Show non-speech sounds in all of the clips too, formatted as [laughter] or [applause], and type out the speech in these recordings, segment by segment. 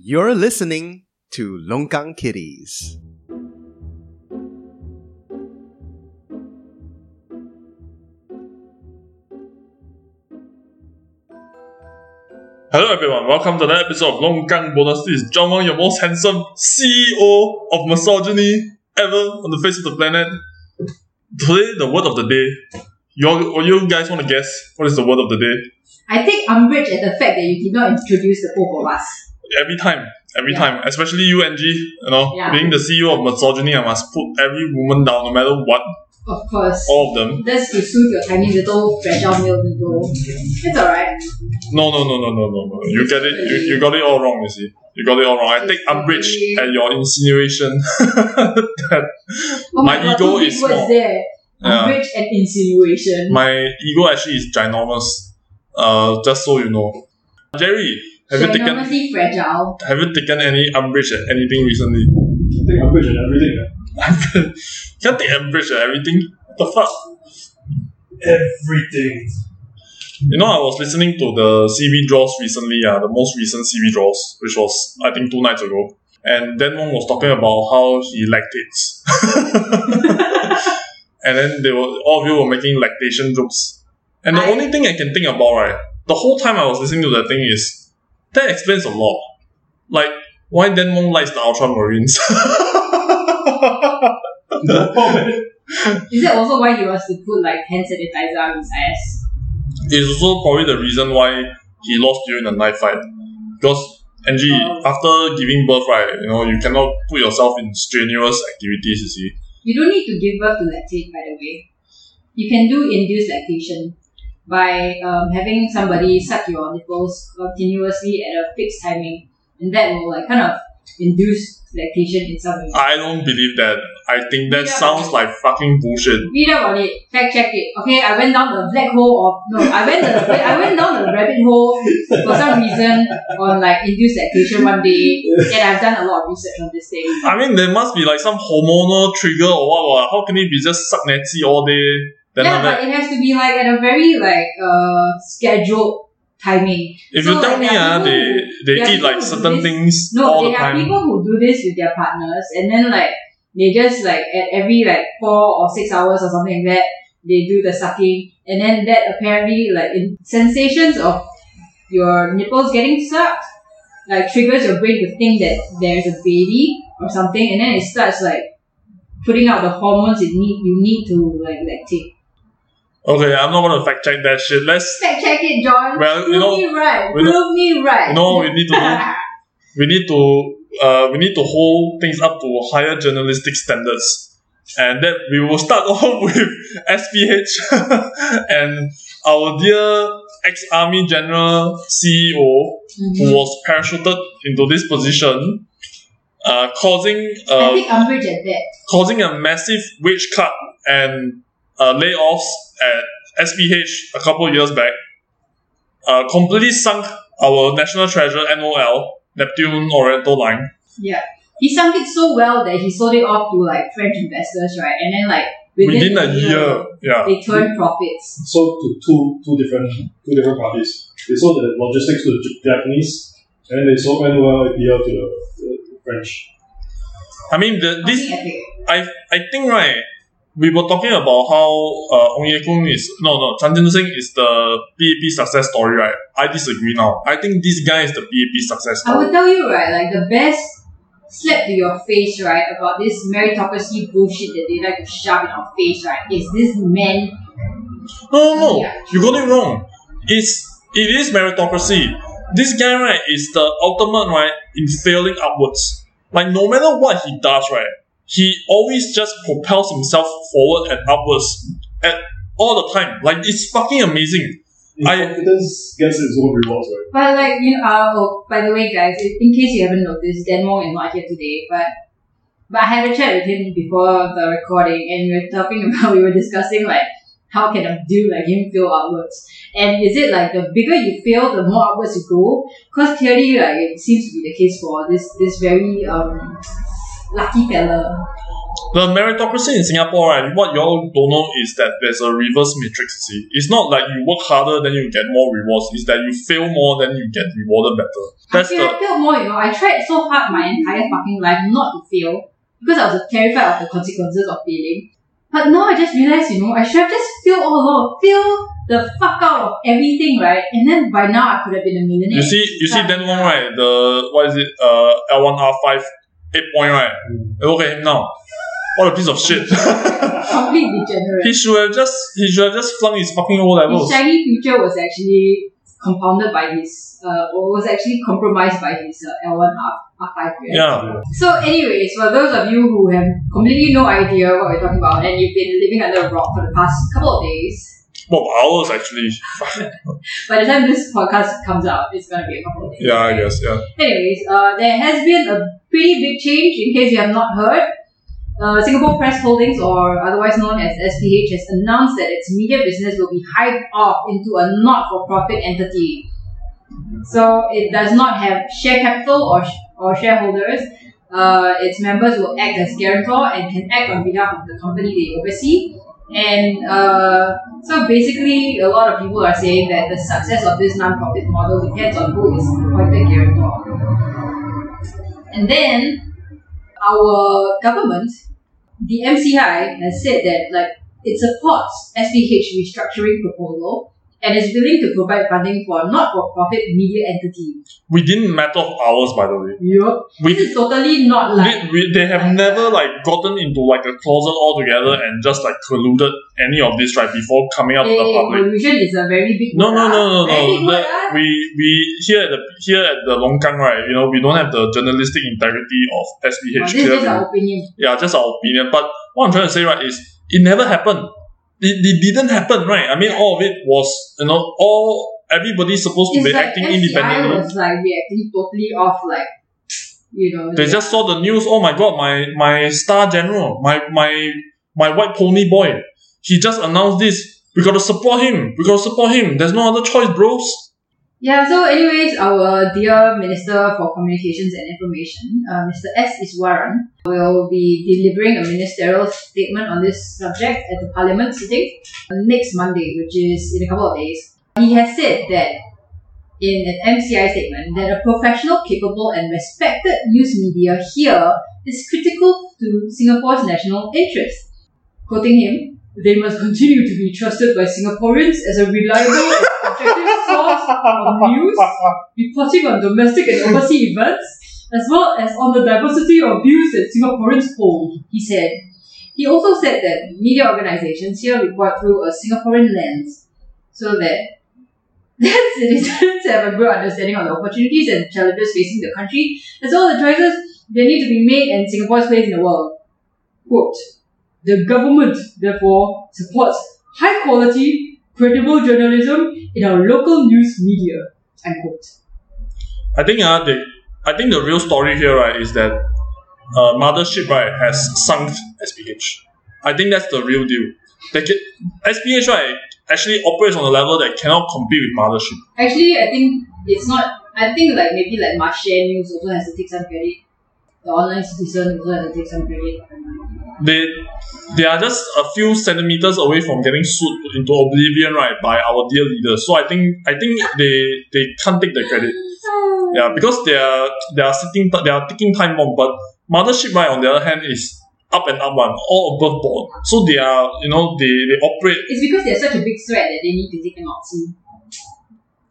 You're listening to Longkang Kiddies. Hello everyone, welcome to the episode of Longkang Bonus. This is John Wang, your most handsome CEO of misogyny ever on the face of the planet. Today, the word of the day. You, all, you guys want to guess what is the word of the day? I take umbrage at the fact that you did not introduce the both of us. Every time, every Yeah. time, especially you, Angie. You know, Yeah. being the CEO of misogyny, I must put every woman down, no matter what. Of course. All of them. That's to suit your tiny little fragile male ego. It's alright. No, no, no, no, no, no, no. You get it. You, you got it all wrong. You see, you got it all wrong. I take umbrage at your insinuation [laughs] that Oh My God, ego is small. there. Yeah. Umbrage and insinuation. my ego actually is ginormous. Uh, just so you know. Jerry, have you taken Ginormously fragile. have you taken any umbrage at anything recently? I think umbrage and everything. eh? [laughs] Can't take umbrage at everything. What the fuck? Everything. You know, I was listening to the CV draws recently, uh, the most recent CV draws, which was I think two nights ago. And then one was talking about how he lactates. [laughs] and then they were all of you were making lactation jokes. And the I- only thing I can think about, right, the whole time I was listening to that thing is that explains a lot. Like, why Dan Wong likes the Ultramarines? [laughs] No comment. Is that also why he wants to put like hand sanitizer on his ass? is also probably the reason why he lost during the knife fight. Because Angie, Oh. after giving birth, right, you know, you cannot put yourself in strenuous activities, you see. You don't need to give birth to lactate, by the way. You can do induced lactation by um, having somebody suck your nipples continuously at a fixed timing, and that will like kind of induce lactation in some way. I don't believe that. I think that sounds like fucking bullshit. Read about it, fact check it. Okay, I went down the black hole of no, I went the I went down the rabbit hole for some reason on like induced lactation one day, and I've done a lot of research on this thing. I mean, there must be like some hormonal trigger or what. what. How can it be just suck Nancy all day? Then yeah, but it has to be like at a very like uh scheduled timing. if so, you tell like, me, there are ah, they they eat like certain things No, all there the are time. people who do this with their partners, and then like they just like at every like four or six hours or something like that, they do the sucking, and then that apparently like in sensations of your nipples getting sucked, like triggers your brain to think that there's a baby or something, and then it starts like putting out the hormones it need you need to like lactate. Okay, I'm not gonna fact check that shit. Let's. Fact check it, John. Well, Prove you know- me right. know- Prove me right. You know we need to [laughs] we need to uh, we need to hold things up to higher journalistic standards. And that we will start [laughs] off with SPH [laughs] and our dear ex-army general CEO Mhm. who was parachuted into this position, uh, causing I uh, take umbrage at that. causing a massive wage cut and uh, layoffs at SPH a couple of years back, uh, completely sunk our national treasure NOL, Neptune Oriental Line. Yeah. He sunk it so well that he sold it off to like French investors, right? And then like within, Within a year, yeah. they turned profits. Sold to two two different two different parties. They sold the logistics to the Japanese, and then they sold NOL APL to the, the French. I mean, the, this I I think right. We were talking about how uh, Ong Ye Kung is no no Chan Chun Sing is the PAP success story, right? I disagree now. I think this guy is the PAP success I story. would tell you, right, like the best slap to your face, right, about this meritocracy bullshit that they like to shove in our face, right, is this man No, no, no. Yeah. You got it wrong. It's it is meritocracy. This guy right is the ultimate right in failing upwards. Like no matter what he does, right, he always just propels himself forward and upwards at all the time. Like it's fucking amazing. His I- confidence gets its own rewards, right? But like you know, uh, oh, by the way, guys, in in case you haven't noticed, Dan Wong is not here today. But but I had a chat with him before the recording, and we were talking [laughs] about we were discussing like how can a dude like him feel upwards, and is it like the bigger you feel, the more upwards you go? Because clearly, like it seems to be the case for this this very um lucky fella. the meritocracy in Singapore, right? What you all don't know is that there's a reverse matrix. See, it's not like you work harder then you get more rewards. It's that you fail more then you get rewarded better. That's I feel, the more, you know, I tried so hard my entire fucking life not to fail because I was terrified of the consequences of failing. But now I just realized, you know, I should have just failed all along, fail the fuck out of everything, right? And then by now I could have been a millionaire. you see you see Dan Wong right. The what is it? Uh, L one R five eight point right. Look at him now. What a piece of shit. [laughs] Complete degenerate. he should have just he should have just flung his fucking O His levels. shiny future was actually compounded by his, uh, or was actually compromised by his uh, L1 R, R5 grade. Yeah. So, anyways, for those of you who have completely no idea what we're talking about and you've been living under a rock for the past couple of days, Well, hours actually. [laughs] by the time this podcast comes out, it's gonna be a couple of days. yeah, I guess. Yeah. Anyways, uh, there has been a pretty big change in case you have not heard. Uh, Singapore Press Holdings, or otherwise known as SPH, has announced that its media business will be hived off into a not-for-profit entity. So it does not have share capital or, sh- or shareholders. Uh, its members will act as guarantor and can act on behalf of the company they oversee. And uh, so basically, a lot of people are saying that the success of this non-profit model depends on who is the appointed guarantor. And then our government, the MCI, has said that like it supports SPH restructuring proposal and is willing to provide funding for a not-for-profit media entity. We didn't matter of hours, by the way. Yup. We This is totally not like we, we, they have never like gotten into like a closet altogether and just like colluded any of this right before coming out to the public. collusion is a very big No, no, no, no, no. The- ah. we we here at the here at the Longkang, right? You know, we don't have the journalistic integrity of Oh, SPH. This is just our opinion. yeah, just our opinion. But what I'm trying to say, right, is it never happened. It, it didn't happen, right? I mean, all of it was, you know, all everybody's supposed to It's be like acting SCI independently. was like reacting totally off like, you know. They the- just saw the news. Oh my god, my my star general, my my my white pony boy. He just announced this. We gotta support him. We gotta support him. There's no other choice, bros. Yeah, so anyways, our dear Minister for Communications and Information, uh, Mr. S. Iswaran, will be delivering a ministerial statement on this subject at the Parliament sitting next Monday, which is in a couple of days. He has said that in an MCI statement that a professional, capable and respected news media here is critical to Singapore's national interest. Quoting him, they must continue to be trusted by Singaporeans as a reliable of news, reporting on domestic and overseas events, as well as on the diversity of views that Singaporeans hold, he said. He also said that media organizations here report through a Singaporean lens, so that [laughs] that citizens have a good understanding of the opportunities and challenges facing the country, as well as the choices that need to be made and Singapore's place in the world. Quote, the government, therefore, supports high quality, credible journalism in our local news media. Unquote. I think uh, they, I think the real story here, right, is that uh, Mothership, right, has sunk SPH. I think that's the real deal. They can, SPH, right, actually operates on a level that cannot compete with Mothership. Actually, I think it's not. I think like maybe like Must Share News also has to take some credit. The online citizen also has to take some credit. They, they are just a few centimeters away from getting sued into oblivion, right, by our dear leaders. So I think, I think they, they can't take the credit. Yeah, because they are they are sitting they are taking time bomb, but mothership right on the other hand is up and up one, all above board. So they are you know they, they operate. It's because they're such a big threat that they need to take an option.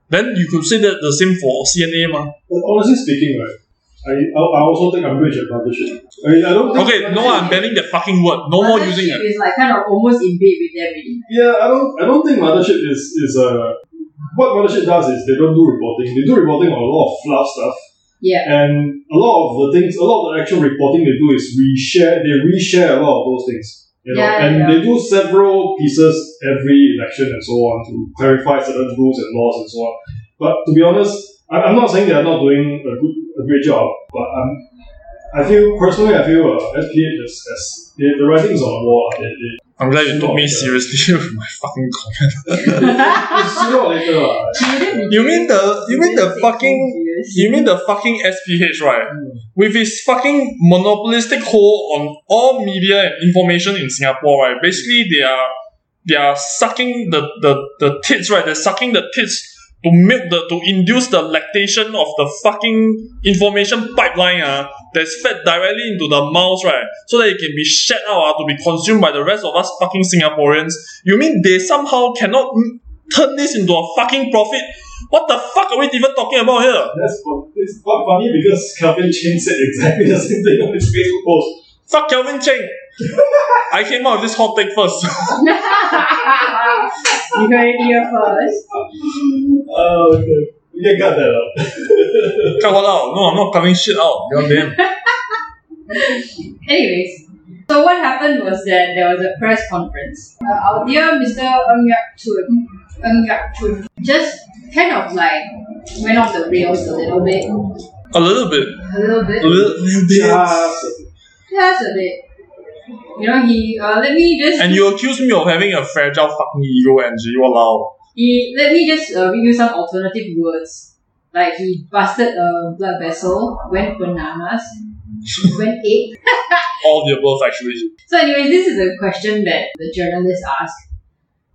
Then you could say that the same for CNA ma. But honestly speaking, right, I, I, I also think I'm rich at mothership. I, I don't think Okay, no, I'm banning that fucking word. No more using it. Mothership it. is like kind of almost in bed with them already. Yeah, I don't. I don't think mothership is is uh, what mothership does is they don't do reporting. They do reporting on a lot of fluff stuff, Yeah. and a lot of the things, a lot of the actual reporting they do is reshare. They reshare a lot of those things. You know, Yeah, and yeah. they do several pieces every election and so on to clarify certain rules and laws and so on. But to be honest, I- I'm not saying they are not doing a good, a great job, but I'm, I feel personally, I feel uh, SPH has, has the, the writing is on the wall. They, they, I'm glad you took me seriously [laughs] with my fucking comment. sooner or later. Uh, You mean the you mean the fucking. You mean the fucking SPH, right? With his fucking monopolistic hold on all media and information in Singapore, right? Basically, they are they are sucking the the the tits, right? They're sucking the tits to milk the to induce the lactation of the fucking information pipeline, uh, that's fed directly into the mouths, right? So that it can be shed out uh, to be consumed by the rest of us fucking Singaporeans. You mean they somehow cannot mm, turn this into a fucking profit? What the fuck are we even talking about here? That's it's quite funny because Calvin Cheng said exactly the same thing on his Facebook post. Fuck Calvin Cheng. I came out with this hot take first. [laughs] you heard it here first. Oh, okay. You can cut that out. [laughs] Cut what out? No, I'm not cutting shit out. God damn. [laughs] Anyways, so what happened was that there was a press conference. Uh, our dear Mr. Ng Yat Chung, Ng Yat Chung, just kind of like went off the rails a little bit. A little bit. A little bit. A little, little bit. Just Just a bit. You know, he, uh, let me just, And you accuse me of having a fragile fucking ego, Angie. Walao. he, let me just uh, read you some alternative words. Like he busted a blood vessel, went bananas, went ape. [laughs] All the above, actually. So, anyways, this is a question that the journalist asked.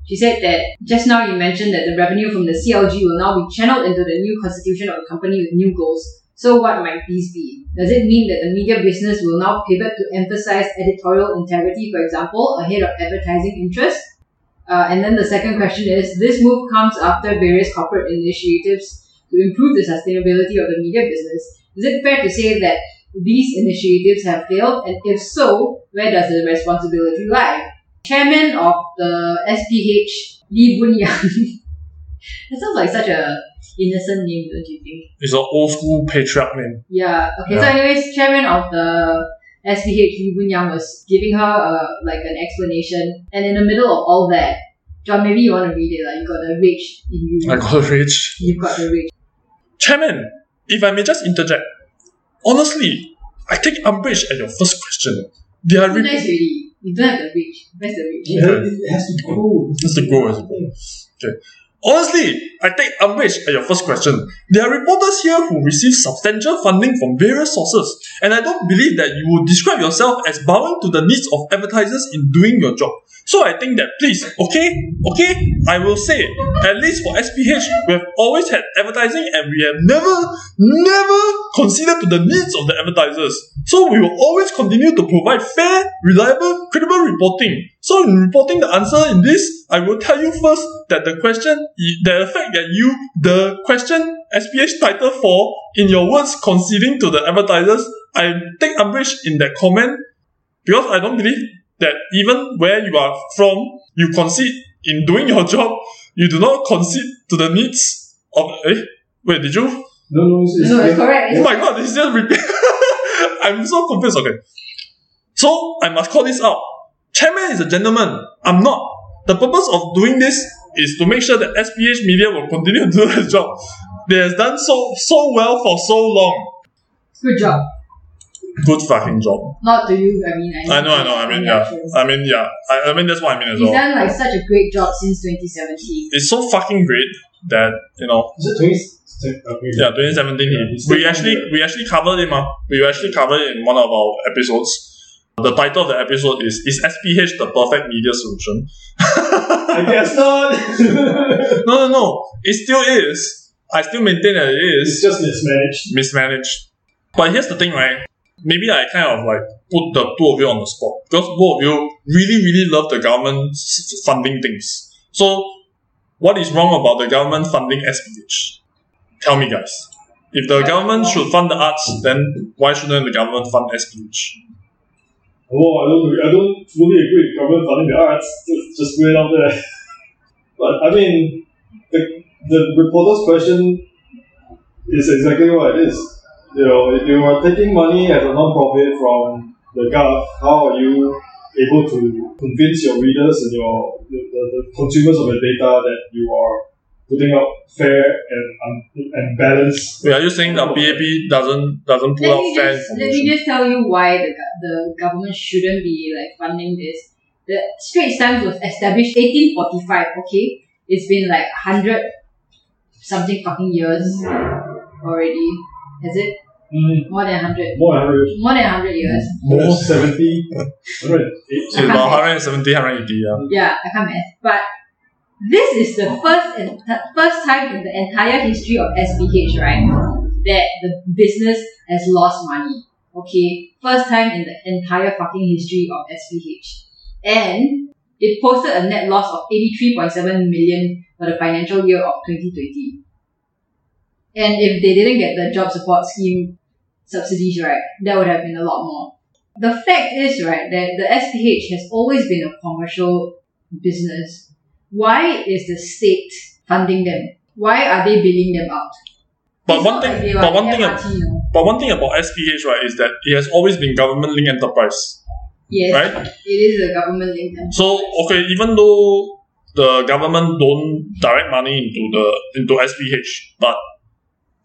She said that just now you mentioned that the revenue from the CLG will now be channeled into the new constitution of the company with new goals. So, what might these be? Does it mean that the media business will now pivot to emphasize editorial integrity, for example, ahead of advertising interest? Uh, and then the second question is this move comes after various corporate initiatives to improve the sustainability of the media business. Is it fair to say that these initiatives have failed? And if so, where does the responsibility lie? Chairman of the SPH, Lee Boon Yang. [laughs] that sounds like such a innocent name, don't you think? It's an old school patriarch name. Yeah. Okay. So, anyways, chairman of the SPH, Lee Boon Yang, was giving her uh, like an explanation, and in the middle of all that, John, maybe you want to read it. Like you got the rage in you. I got a rage. You've got the rage. Chairman, if I may just interject. Honestly, I take umbrage at your first question. They are Too re- nice already. You don't have the rage. Where's the rage? it has to go. Just to go as a Okay. Honestly, I take umbrage at your first question. There are reporters here who receive substantial funding from various sources, and I don't believe that you would describe yourself as bowing to the needs of advertisers in doing your job. So I think that please, okay, okay, I will say, at least for SPH, we have always had advertising and we have never, never considered to the needs of the advertisers. So we will always continue to provide fair, reliable, credible reporting. So in reporting the answer in this, I will tell you first that the question, the fact that you, the question SPH title for, in your words conceding to the advertisers, I take umbrage in that comment because I don't believe that even where you are from, you concede in doing your job, you do not concede to the needs of, eh, wait, did you? No, no, it's, it's, No, it's correct. Oh my god, this just repeat. [laughs] I'm so confused. Okay. So I must call this out. Chairman is a gentleman. I'm not. The purpose of doing this is to make sure that SPH Media will continue [laughs] to do their job. They has done so so well for so long. Good job. Good fucking job. Not to you, I mean. I know, I know. I mean, yeah. I mean, yeah. I, I mean, that's what I mean as well. He's well. done like such a great job since 2017. It's so fucking great that you know Is it 20? Okay. Yeah, 2017. Yeah, we actually we actually covered it, ma. Ah. We actually covered it in one of our episodes. The title of the episode is "Is SPH the perfect media solution?" I [laughs] guess not. [laughs] No, no, no. It still is. I still maintain that it it's just mismanaged. mismanaged. But here's the thing, right? Maybe I kind of like put the two of you on the spot because both of you really, really love the government funding things. So, what is wrong about the government funding SPH? Tell me, guys. If the government should fund the arts, then why shouldn't the government fund SPH? Oh, I don't, I don't fully agree with government funding the arts. Just, just it out there. [laughs] But I mean, the the reporter's question is exactly what it is. You know, if you are taking money as a non-profit from the gov, how are you able to convince your readers and your the, the, the consumers of the data that you are putting out fair and um, and balanced? Wait, are you saying that PAP doesn't doesn't pull Let out me, fair just, let me just tell you why the, the government shouldn't be like funding this. The Straits Times was established 1845, okay? It's been like 100 something fucking years. already. Has it? Mm, More than 100. more than average. More than 100 years. More 70, 108. It's about 170, 180, yeah. Yeah, I can't math. But this is the first and first time in the entire history of SPH, right, that the business has lost money. Okay, first time in the entire fucking history of SPH, and it posted a net loss of 83.7 million for the financial year of 2020. And if they didn't get the job support scheme subsidies, right, that would have been a lot more. The fact is, right, that the SPH has always been a commercial business. Why is the state funding them? Why are they billing them out? But It's one thing, but one thing, but one thing about SPH, right, is that it has always been government-linked enterprise, Yes, right? it is a government linked enterprise. So okay, even though the government don't direct money into the into SPH, but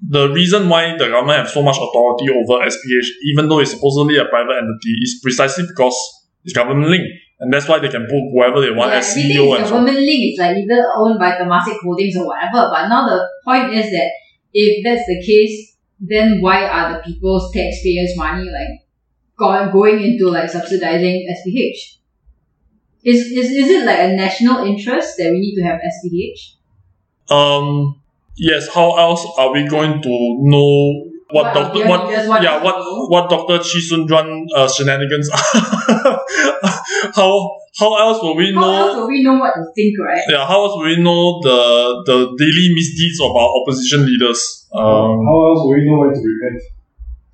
the reason why the government have so much authority over SPH, even though it's supposedly a private entity, is precisely because it's government linked, and that's why they can put whoever they want yeah, as CEO is and so. government linked. It's like either owned by Temasek Holdings or whatever. But now the point is that if that's the case, then why are the people's taxpayers' money like going into like subsidizing SPH? Is, is is it like a national interest that we need to have SPH? Um. Yes. How else are we going to know what, What doctor our what yeah what know? what Doctor Chee Soon Juan uh, shenanigans? are? [laughs] how how else will we How else know? will we know what to think, right? Yeah. How else will we know the the daily misdeeds of our opposition leaders? Um. How else will we know when to repent?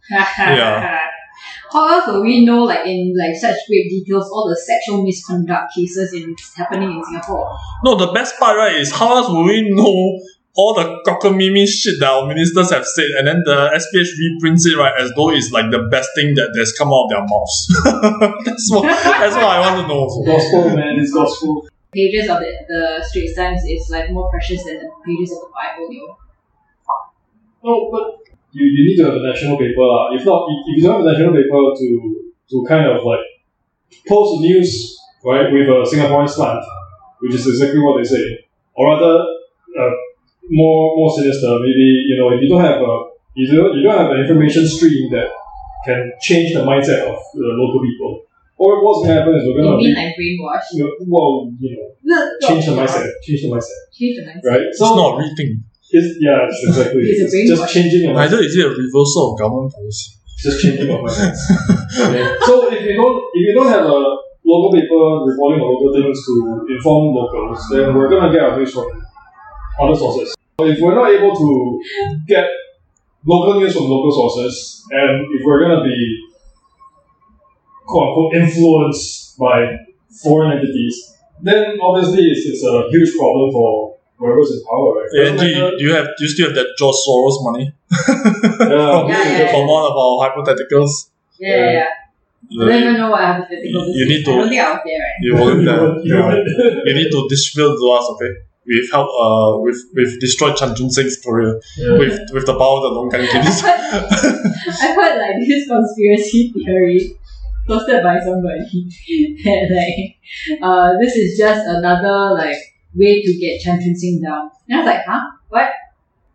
[laughs] Yeah. [laughs] How else will we know, like in like such great details, all the sexual misconduct cases in happening in Singapore? No, the best part right is how else will we know all the cockamamie shit that our ministers have said, and then the SPH reprints it right as though it's like the best thing that has come out of their mouths. [laughs] that's what that's what I want to know. also. Gospel, man, it's gospel. Pages of the, the Straits Times is like more precious than the pages of the Bible, you know. No, but you, you need to have a national paper. lah. If not, if if you don't have a national paper to to kind of like post the news, right, with a Singaporean slant, which is exactly what they say, or rather, uh, more more sinister, maybe you know, if you don't have a you don't, you don't have an information stream that can change the mindset of the local people, or what's gonna happen is we're gonna mean be, like brainwash? you know, well, you know, change the mindset, change the mindset, Change the mindset. right? It's not a rethink. it's, yeah, it's exactly. It's a it's just changing your mindset. Neither is it a reversal of government policy. just changing of my sense. Okay. So if you don't if you don't have a local paper reporting on local things to inform locals, then we're gonna get our news from other sources. So if we're not able to get local news from local sources, and if we're gonna be quote unquote influenced by foreign entities, then obviously it's, it's a huge problem for whoever's in power, right? Yeah, do, you, do you have do you still have that George Soros money [laughs] yeah, Yeah, yeah, from one of our hypotheticals? Yeah, yeah, yeah. I don't even know what hypothetical this You need to- I don't think I was there, right? You wasn't there. Uh, [laughs] you Yeah. You need to distribute to us, okay? We've helped. Uh, we've we've destroyed Chan Chun Sing's career Yeah. with with the power of the Longkang [laughs] kiddies. I heard like this conspiracy theory posted by somebody [laughs] that like uh this is just another like way to get Chan Chun Sing down. And I was like, huh? What?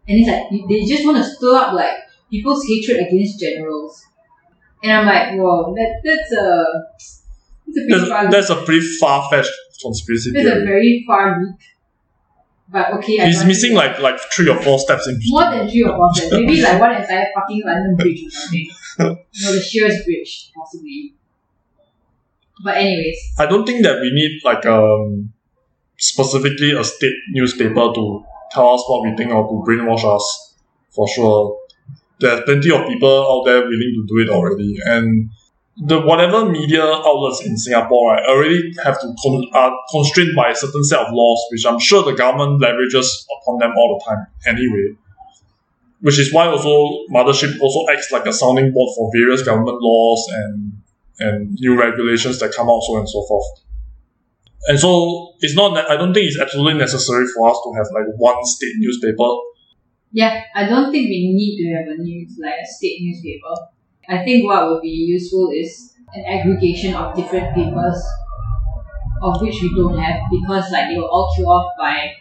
And it's like they just want to stir up like people's hatred against generals. And I'm like, whoa, that that's a that's a pretty far That's, that's a pretty far fetched conspiracy that's a very far leap. But okay, I He's missing like like three or four steps in. more than three or four steps. Maybe like one entire fucking London Bridge or something. [laughs] you know, the Sheares Bridge, possibly. But anyways, I don't think that we need like um specifically a state newspaper to tell us what we think or to brainwash us. For sure, there's plenty of people out there willing to do it already, and the whatever media outlets in Singapore right already have to con- are constrained by a certain set of laws, which I'm sure the government leverages upon them all the time anyway. Which is why also Mothership also acts like a sounding board for various government laws and and new regulations that come out, so and so forth. And so it's not. I don't think it's absolutely necessary for us to have like one state newspaper. yeah, I don't think we need to have a news like a state newspaper. I think what would be useful is an aggregation of different papers, of which we don't have because like they were all killed off by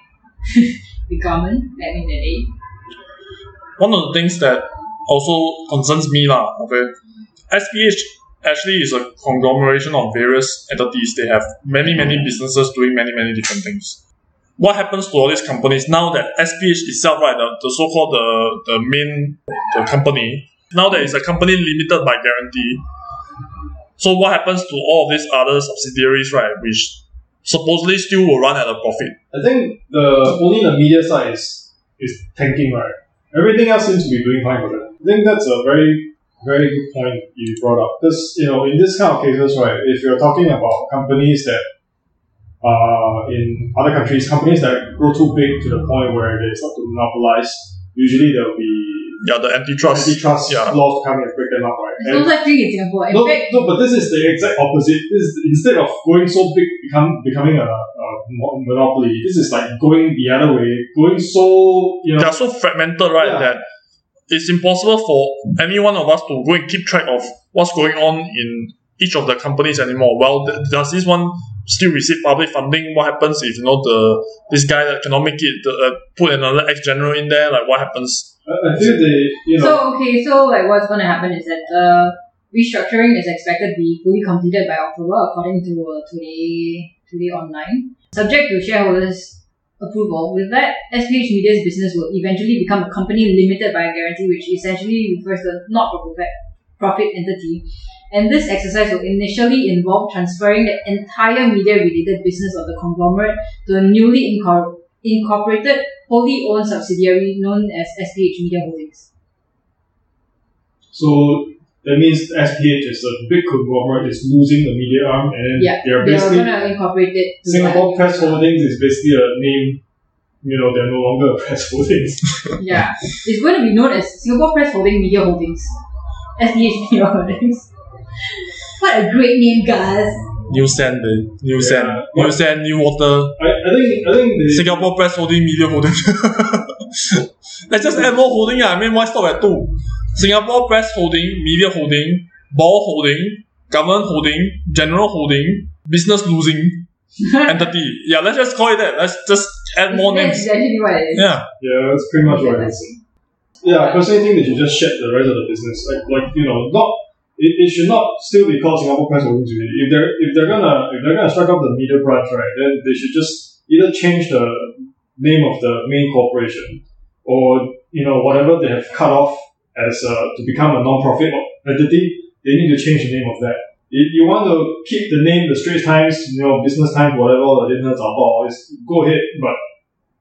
[laughs] the government back in the day. one of the things that also concerns me lah. Okay, SPH actually is a conglomeration of various entities. They have many many businesses doing many many different things. What happens to all these companies now that SPH itself, right, the, the so-called the the main the company, now there is a company limited by guarantee. So what happens to all of these other subsidiaries, right, which supposedly still will run at a profit? I think the only the media side is, is tanking, right? Everything else seems to be doing fine for them. I think that's a very, very good point you brought up. Because, you know, in this kind of cases, right, if you're talking about companies that uh, in other countries, companies that grow too big to the point where they start to monopolize, usually there will be Yeah, the antitrust. antitrust yeah. laws coming and break them up, right? It's And- not like doing in Singapore. In no, fact, no, but this is the exact opposite. This is instead of going so big, become becoming a, a monopoly. This is like going the other way, going so you know. They are so fragmented, right, Yeah. that it's impossible for any one of us to go and keep track of what's going on in each of the companies anymore. Well, th- does this one still receive public funding? What happens if you know the this guy that cannot make it uh, put another ex general in there? Like what happens? I, I feel they you know. So okay, so like what's going to happen is that the restructuring is expected to be fully completed by October, according to uh, today today online, subject to shareholders' approval. With that, SPH Media's business will eventually become a company limited by a guarantee, which essentially refers to a not-for-profit profit entity. And this exercise will initially involve transferring the entire media-related business of the conglomerate to a newly incor- incorporated, wholly owned subsidiary known as SPH Media Holdings. so that means SPH is a big conglomerate is losing the media arm, and then Yeah, they're they're basically gonna incorporate it. Singapore Press Holdings is basically a name. You know, they're no longer a press holdings. [laughs] Yeah, it's going to be known as Singapore Press Holding Media Holdings, SPH Media Holdings. What a great name, guys! New sand, the new Yeah. sand, new sand, new water. I, I think I think they, Singapore Press Holding, Media Holding. [laughs] Let's just add more holding. ah. I mean, why stop at two? Singapore Press Holding, Media Holding, Ball Holding, Government Holding, General Holding, Business Losing [laughs] Entity. Yeah, let's just call it that. Let's just add more That's names. actually what it is. Yeah. Yeah, that's pretty much what I it is. Yeah, I personally think they should just shed the rest of the business. Like, like you know, not it, it should not still be called Singapore Press Holdings Unit. If they're if they're gonna if they're gonna strike up the media branch, right, then they should just either change the name of the main corporation or you know whatever they have cut off as uh, to become a non-profit entity. They need to change the name of that. If you want to keep the name the Straits Times, you know, Business Times, whatever, Lianhe Zaobao, is go ahead. But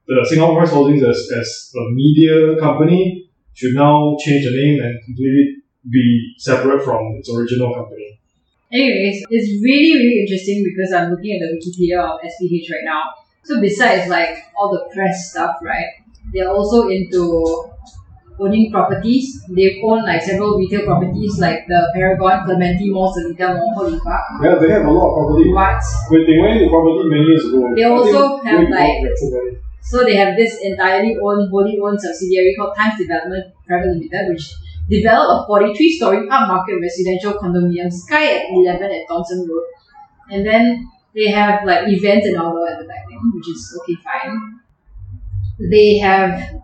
the Singapore Press Holdings as, as a media company should now change the name and completely be separate from its original company. Anyways, it's really, really interesting because I'm looking at the Wikipedia of SPH right now. So besides like all the press stuff, right, they're also into owning properties. They own like several retail properties like the Paragon, Clementi Mall, Seletar Mall, Holy Park. Yeah, they have a lot of property. What? Wait, they went into property many years ago. They I also have, way before like- we so. So they have this entirely owned, wholly owned subsidiary called Times Development Private Limited, which developed a 43-story upmarket residential condominium, Sky at 11 at Thomson Road. And then they have like events and outdoor advertising, which is okay, fine. They have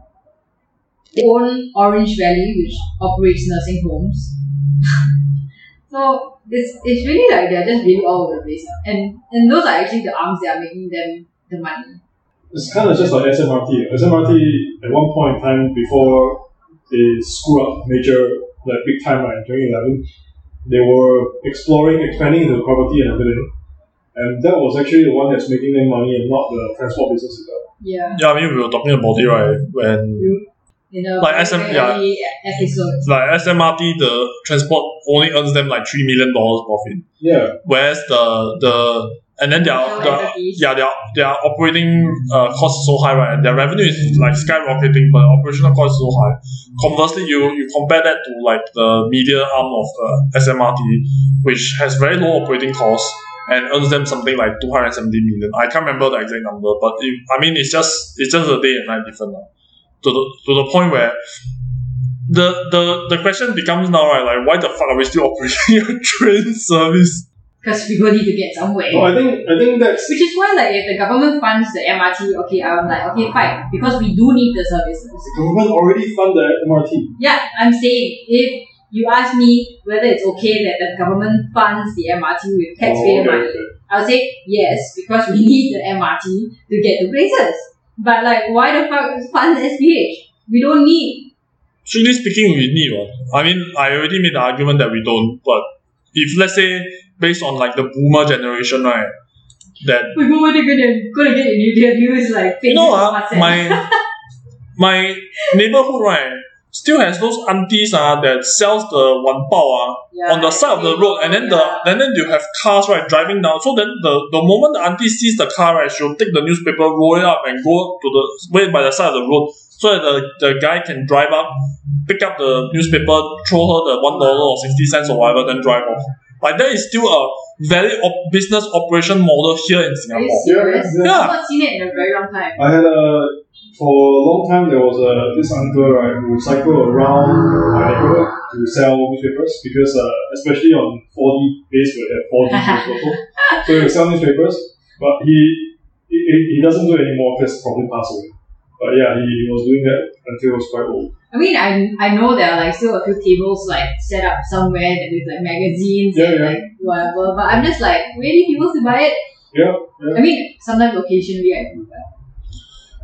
own Orange Valley, which operates nursing homes. [laughs] so it's, it's really like they're just really all over the place. And and those are actually the arms that are making them the money. It's kind of just like SMRT. SMRT at one point in time before they screw up major like big time right in 2011, they were exploring expanding into property and everything, and that was actually the one that's making them money and not the transport business itself. Yeah. Yeah, I mean, we were talking about it, right? When you know, Like SM yeah. early like SMRT, the transport only earns them like three million dollars profit, Yeah, whereas the the and then their, their yeah their their operating uh, cost is so high, right? Their revenue is like skyrocketing, but operational cost is so high. Conversely, you you compare that to like the media arm of the SMRT, which has very low operating costs and earns them something like two hundred seventy million. I can't remember the exact number, but it, I mean it's just it's just a day and night different now. To the to the point where the the the question becomes now right like why the fuck are we still [laughs] operating a train service because people need to get somewhere. No, I think I think that's Which is why, like, if the government funds the MRT, okay, I'm like, okay, fine, because we do need the services. the government already fund the MRT. Yeah, I'm saying if you ask me whether it's okay that the government funds the MRT with oh, taxpayer Oh, okay, money, okay. I would say yes because we [laughs] need the MRT to get to places. But like, why the fuck fund the SPH? We don't need. Strictly speaking, we need one. I mean, I already made the argument that we don't. But if let's say based on like the boomer generation, right, that We go where they're gonna gonna get in views like you know, uh, my my neighborhood right still has those aunties uh, that sells the Wanbao uh, Yeah, on the side of the road, and then the yeah. and then you have cars right driving down. So then the the moment the auntie sees the car right, she'll take the newspaper, roll it up, and go to the wait by the side of the road so that the, the guy can drive up, pick up the newspaper, throw her the one dollar or sixty cents or whatever, then drive off. Like that is still a valid op- business operation model here in Are you Singapore. serious? Yeah, yeah. I've not seen it in a very long time. I had a for a long time there was a this uncle right who cycled around my neighborhood to sell newspapers because uh, especially on 4D base we have 4D news also. So he would sell newspapers, but he he, he doesn't do it anymore because probably passed away. But yeah, he was doing that until he was quite old. I mean, I I know there are like still a few tables like set up somewhere that with like magazines Yeah, and yeah. like whatever. But I'm just like, really, people to buy it? Yeah, yeah. I mean, sometimes occasionally I do that.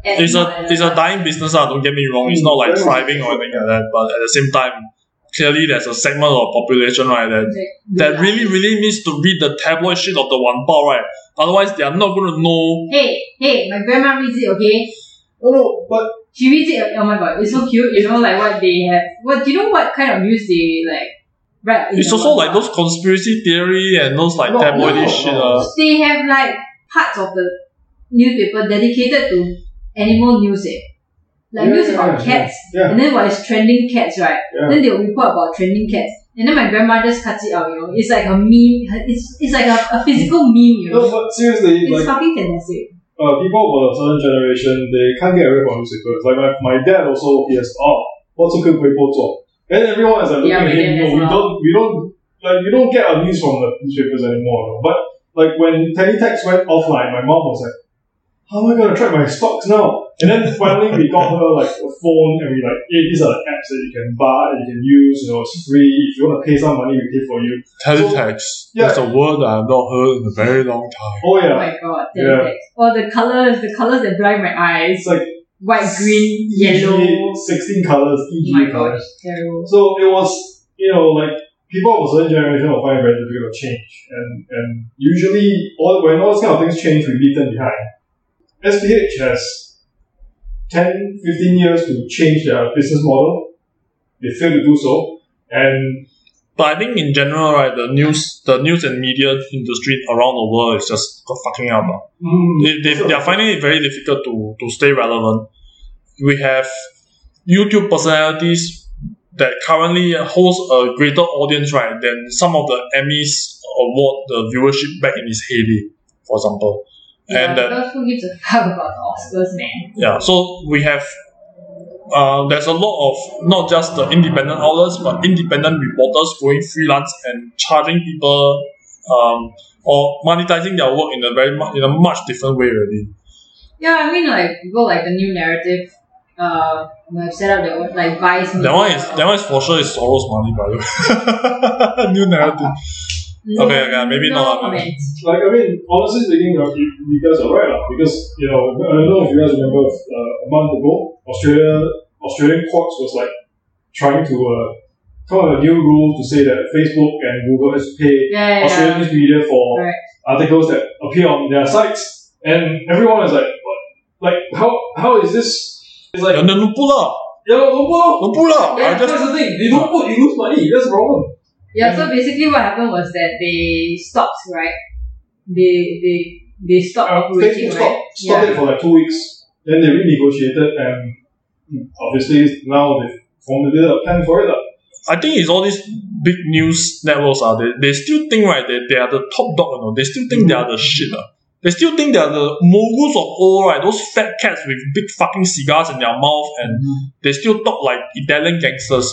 And It's a at it's a dying business, uh, don't get me wrong. It's not like thriving or anything like that, but at the same time, clearly there's a segment of population right that that Yeah. really really needs to read the tabloid shit of the one bao right. Otherwise, they are not going to know. Hey, hey, my grandma reads it, okay? No, no, but She reads it, oh my god, it's so cute, you know, like what they have. What, do you know what kind of news they like Right. It's also like part? those conspiracy theory and those like No, tabloidy no, shit. no. Uh. They have like parts of the newspaper dedicated to animal news, eh? Like Yeah, news about yeah, cats. yeah. And then what is trending cats, right? Yeah. Then they'll report about trending cats. And then my grandma just cuts it out, you know. It's like a meme. It's, it's like a, a physical meme, you no, know. but seriously, It's like fucking fantastic. Uh, people of a certain generation, they can't get away from newspapers. Like my, my dad also, he has, oh, what's a good Weibo 做? And everyone is like looking Yeah, at him, no, we well. don't, we don't, like, we don't get our news from the newspapers anymore. Know? But, like, when teletext went offline, my mom was like, how am I going to track my stocks now? And then finally we got her, like, a phone, and we like, hey, these are the apps that you can buy, that you can use, you know, it's free. If you want to pay some money, we pay for you. Teletext. Yeah. That's a word that I've not heard in a very long time. Oh, Oh my god, Yeah. teletext. Or the colors, the colors that blind my eyes. It's like White, green, yellow. EGA, 16 colors, Oh my colors. gosh, terrible. So it was, you know, like people of a certain generation will find it very difficult to change, and and usually, all when all these kind of things change, we leave them behind. SPH has 10, 15 years to change their business model. They failed to do so, and But I think in general, right, the news, the news and media industry around the world is just fucking up. ah. They, they, they are finding it very difficult to, to stay relevant. We have YouTube personalities that currently host a greater audience, right, than some of the Emmys award the viewership back in its heyday, for example. Yeah, and that because who gives a fuck about the Oscars, man? yeah, so we have uh, there's a lot of not just the independent outlets, but independent reporters going freelance and charging people um, or monetizing their work in a very mu- in a much different way already. Yeah, I mean, like, people like the New Naratif, uh, have set up their own, like, Vice. That one is that one is for sure is Soros money, by the way. [laughs] New Naratif. No, Okay, okay, maybe no not. comments. like I mean, honestly speaking, you, you guys are right, uh, because you know I don't know if you guys remember uh, a month ago, Australia Australian courts was like trying to uh, come up with a new rule to say that Facebook and Google has to pay Yeah, yeah, Australian yeah. media for Correct. articles that appear on their sites, and everyone is like, what? Like how how is this? It's like Yeah, then don't pull out. yeah, no, no, Don't pull out. yeah, I just that's the thing. You don't put, you lose money. That's the problem. Yeah, so basically what happened was that they stopped, right? They they they stopped Uh, operating, Facebook right? stopped, stopped yeah. it for like two weeks. Then they renegotiated, and obviously now they've formulated a plan for it. lah. I think it's all these big news networks are they, they still think right they, they are the top dog, you know. They still think they are the shit. Uh. They still think they are the moguls of old, right? Those fat cats with big fucking cigars in their mouth and they still talk like Italian gangsters.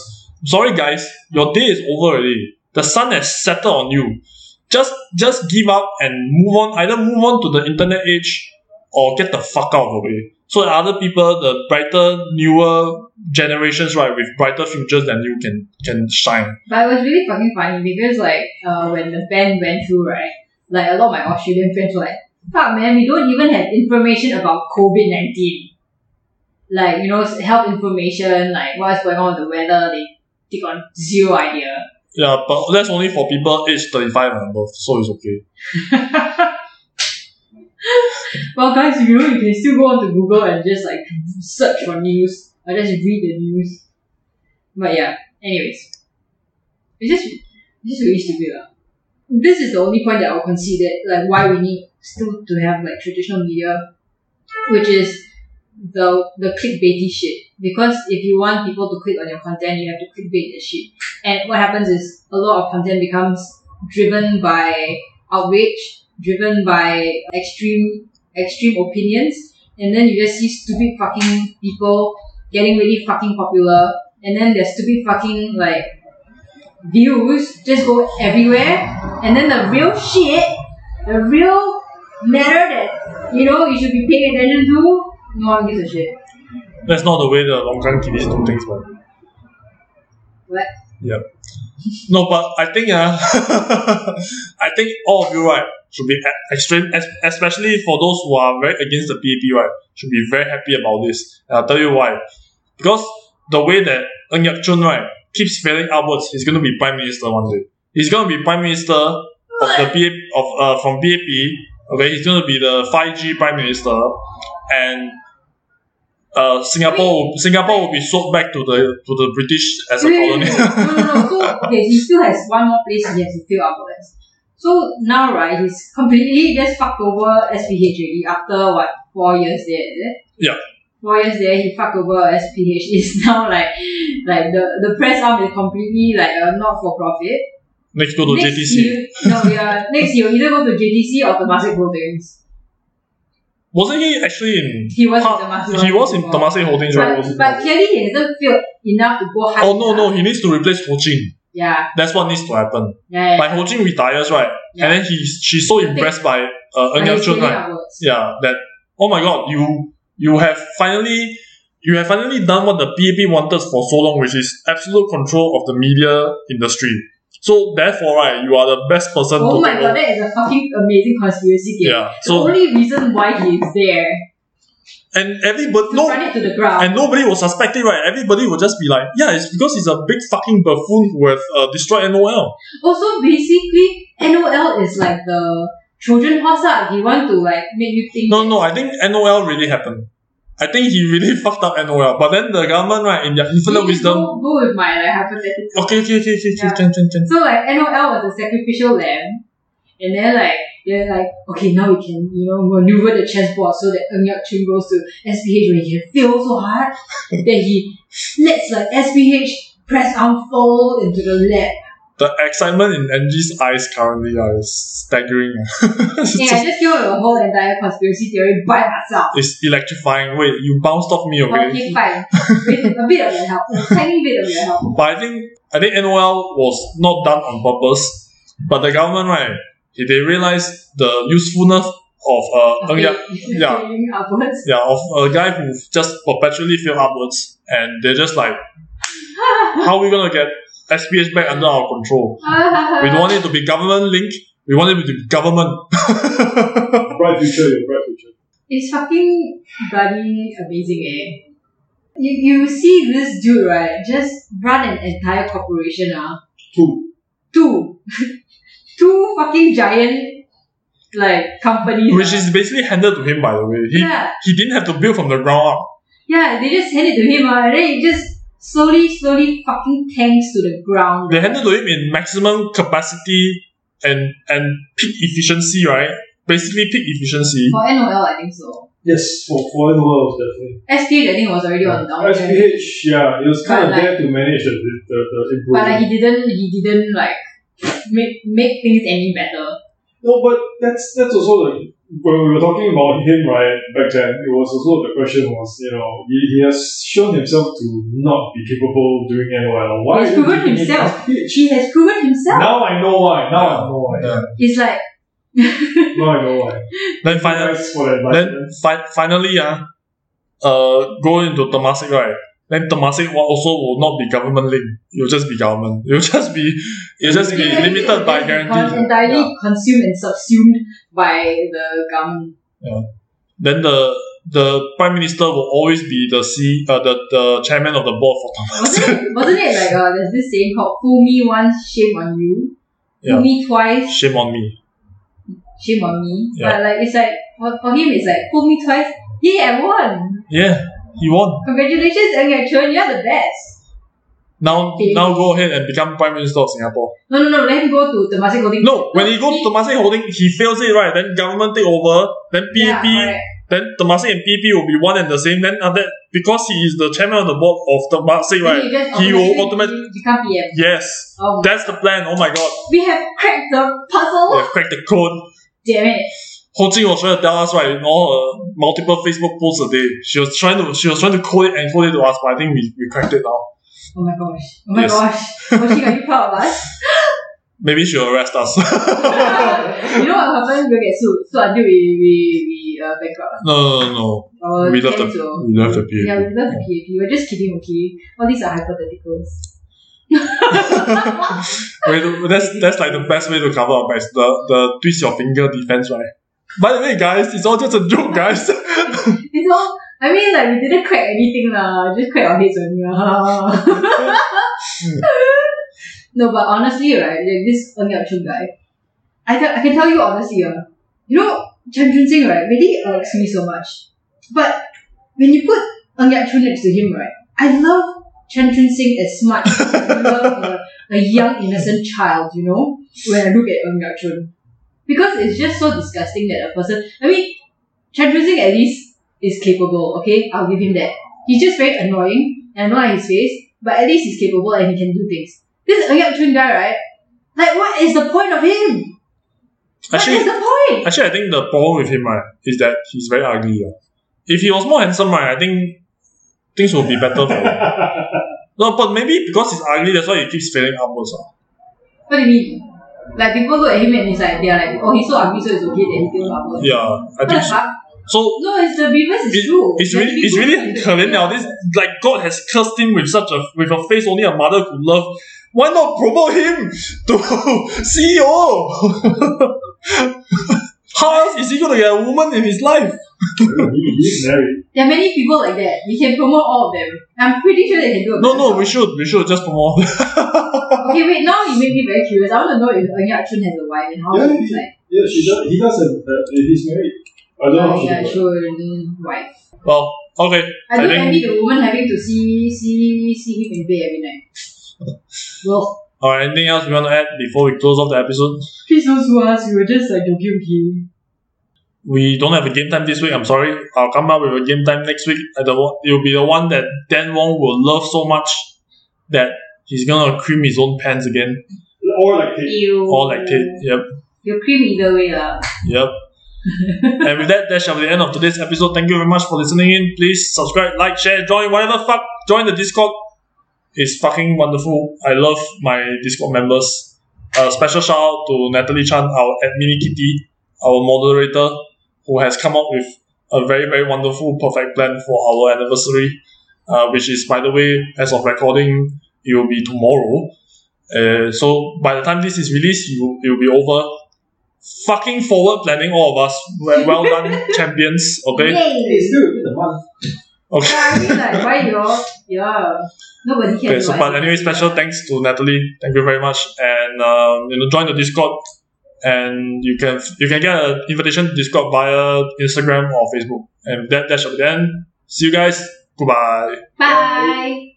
Sorry guys, your day is over already. The sun has settled on you. just just give up and move on. Either move on to the internet age or get the fuck out of the way. So that other people, the brighter, newer generations, right, with brighter futures than you can can shine. But it was really fucking funny because like uh, when the ban went through, right, like a lot of my Australian friends were like, "Fuck, man, we don't even have information about COVID nineteen. Like you know, health information, like what's going on with the weather. They they got zero idea. Yeah, but that's only for people aged 35 and above, so it's okay. [laughs] well, guys, you know, you can still go on to Google and just like search for news or just read the news. But yeah, anyways, it's just it's just really stupid. lah. This is the only point that I'll concede that like why we need still to have like traditional media, which is the the clickbaity shit. Because if you want people to click on your content, you have to clickbait shit. And what happens is a lot of content becomes driven by outrage, driven by extreme extreme opinions, and then you just see stupid fucking people getting really fucking popular, and then their stupid fucking like views just go everywhere, and then the real shit, the real matter that you know you should be paying attention to, no one gives a shit. That's not the way the Longkang kiddies do things, man. What? Yep. No, but I think uh, [laughs] I think all of you right should be extreme, especially for those who are very against the PAP right, should be very happy about this. And I'll tell you why. Because the way that Ng Yat Chung right keeps failing upwards, he's going to be prime minister one day. He's going to be prime minister of the PAP of uh, from PAP. Okay, he's going to be the 5G prime minister, and uh, Singapore will, Singapore will be sold back to the to the British as a colony. no, no, no. So okay, he still has one more place he has to fill afterwards. So now, right, he's completely just fucked over SPH already after what four years there, is it? Yeah. Four years there, he fucked over SPH. [laughs] It's now like, like the the press arm is completely like a not for profit. Next go to next JTC. You, no, yeah. Next, you either go to JTC or Temasek Holdings. Wasn't he actually in? He was in Ha- Temasek He was in Holdings, right? But, but he? clearly he hasn't filled enough to go high. Oh no no, he needs to replace Ho Ching. Yeah, That's what needs to happen. yeah, yeah. Like Ho Ching retires, right? Yeah. And then he's she's so impressed by uh, But Ng Yak he's Chun, right? Yeah, that oh my god, you you have finally you have finally done what the PAP wanted for so long, which is absolute control of the media industry. So therefore, right, you are the best person Oh my god, that is a fucking amazing conspiracy theory. Yeah. So The only reason why he is there and everybody no run it to the ground. and nobody will suspect it, right? Everybody will just be like, yeah, it's because he's a big fucking buffoon who has uh, destroyed NOL. also, basically, NOL is like the Trojan horse. ah. He want to like make you think. No, no, I think NOL really happened. I think he really [laughs] fucked up NOL. But then the government, right, in their infinite You wisdom. Go, go with my like hypothetical. Okay, okay, okay, okay, Yeah. can, can, can. So like NOL was a sacrificial lamb, and then like they're like, okay, now we can you know maneuver the chessboard so that Ng Yat Chung goes to SPH where he can fail so hard [laughs] that he lets like SPH press fall into the lap. The excitement in Angie's eyes currently uh, is staggering. [laughs] Yeah, I just- with a whole entire conspiracy theory by myself. it's electrifying. Wait, you bounced off me, okay? Okay, fine. With a bit of your help, a tiny bit of your help. But I think I think NOL was not done on purpose. But the government, right, they realized the usefulness of uh, Ng Yak yeah. [laughs] Upwards. yeah, of a guy who just perpetually failed upwards, and they're just like, [laughs] how are we gonna get SPH back under our control? We don't want it to be government linked. We want it to be government. [laughs] Bright future, your bright future. It's fucking bloody amazing, eh? You, you see this dude, right? Just run an entire corporation, ah. Two. Two. [laughs] Two fucking giant, like, companies. Which ah. is basically handed to him, by the way. He Yeah. he didn't have to build from the ground up. Yeah, they just hand it to him, ah, and then it just slowly, slowly fucking tanks to the ground. They handed to him in maximum capacity and and peak efficiency, right? Basically peak efficiency. For NOL, I think so. Yes, for, for NOL was definitely. SPH, I think, was already on down. SPH, yeah, it was kind But of there to manage the, the, the, the But like, he didn't, he didn't, like, make, make things any better. No, but that's that's also the when we were talking about him, right, back then, it was also the question was, you know, he, he has shown himself to not be capable of doing NOL. Why He's are proven himself. that? He has proven himself. Now I know why. Now I know why. Yeah. It's like [laughs] Now I know why. Then finally, Thanks for the then fi- finally, uh, uh, go into Temasek, right? Then Temasek will also will not be government linked. It will just be government. It will [laughs] just be, it will just be Yeah, limited by it's guarantee. Entirely Yeah. consumed and subsumed by the government. Yeah. Then the the prime minister will always be the C, uh, the the chairman of the board for Wasn't it, wasn't it like uh, there's this saying called "Fool me once, shame on you"? Yeah. Fool me twice, Shame on me. shame on me. Yeah. But like it's like for, for him, it's like fool me twice. Yeah, I won. Yeah, he won. Congratulations, Ng Yat Chung, you're the best. Now, Okay. now go ahead and become prime minister of Singapore. No, no, no. Let him go to Temasek Holding. No, when he goes to Temasek Holding, he fails it, right? Then government take over. Then yeah, PAP, correct. then Temasek and PAP will be one and the same. Then after that, because he is the chairman of the board of Temasek, right? just He will automatically become PM. Yes, Oh, that's the plan. Oh my god, we have cracked the puzzle. they have cracked the code. Damn it. Ho was trying to tell us, right, in all her multiple Facebook posts a day. She was trying to she was trying to code it and code it to us, but I think we, we cracked it now. Oh my gosh. Oh my Yes. gosh. Moshi, [laughs] are you proud of us? Maybe she'll arrest us. [laughs] you know what happens? We'll get sued. So until we we, we uh, bankrupt. no, no, no, no. We love the cancel. we love the PAP. Yeah, we love the PAP. We're just kidding, okay? All these are hypotheticals. [laughs] Wait, that's that's like the best way to cover our backs. The the twist your finger defense, right? By the way, guys, it's all just a joke, guys. [laughs] It's all, I mean, like, we didn't crack anything, lah. Just crack our heads only, [laughs] no, but honestly, right, like, this Ng Yat Chung guy, I, can I can tell you honestly, uh, you know, Chan Chun Sing, right, really irks me so much. But when you put Ng Yat Chung next to him, right, I love Chan Chun Sing as much as I love a, a young innocent child, you know, when I look at Ng Yat Chung. Because it's just so disgusting that a person, I mean, Chan at least is capable, okay? I'll give him that. He's just very annoying, and I don't his face, but at least he's capable and he can do things. This Ng Yat Chung guy, right? Like, what is the point of him? Actually, is the point? actually, I think the problem with him, right, is that he's very ugly. If he was more handsome, right, I think things would be better for him. [laughs] No, but maybe because he's ugly, that's why he keeps failing upwards. Uh. What do you mean? Like people look at him and it's like they're like, oh, he's so ugly, so it's okay that he steals flowers. Yeah, I think. So. So no, it's the reverse. It, true. It's really, it's really 可怜 now. This like God has cursed him with such a with a face only a mother could love. Why not promote him to [laughs] CEO? [laughs] How else is he gonna get a woman in his life? He, he's married. There are many people like that. We can promote all of them. I'm pretty sure they can do it. No, no, we should we should just promote. [laughs] Okay, wait, now you make me very curious. I want to know if Ng Yat Chung has a wife and how Yeah, she looks like. Yeah, she does. He does have. Uh, he's married. I don't know how Ng she Yat. Chun wife. well, okay. I I don't think- envy the woman having to see see see him in bed every night. [laughs] Well, Alright, anything else we want to add before we close off the episode? please don't sue us. We were just like joking, okay? We don't have a game time this week. I'm sorry. I'll come up with a game time next week. And the one, it will be the one that Dan Wong will love so much that he's gonna cream his own pants again Or like this. You. or lactate. Yep, You cream either way, lah. yep. [laughs] and with that, that shall be the end of today's episode. Thank you very much for listening in. Please subscribe, like, share, join, whatever fuck. Join the Discord. It's fucking wonderful. I love my Discord members. A special shout out to Natalie Chan, our admin kitty, our moderator, who has come up with a very, very wonderful, perfect plan for our anniversary, uh, which is, by the way, as of recording, it will be tomorrow. Uh, so by the time this is released, you, it will be over. Fucking forward planning, all of us. Well, well done, [laughs] champions. Okay. Yay! still within the month. Okay. Yeah, I mean, like, [laughs] why you Yeah. Nobody can Okay, so but anyway, special thanks to Natalie. Thank you very much, and um, you know, join the Discord, and you can you can get an invitation to Discord via Instagram or Facebook, and that that shall be the. See you guys. Goodbye. Bye!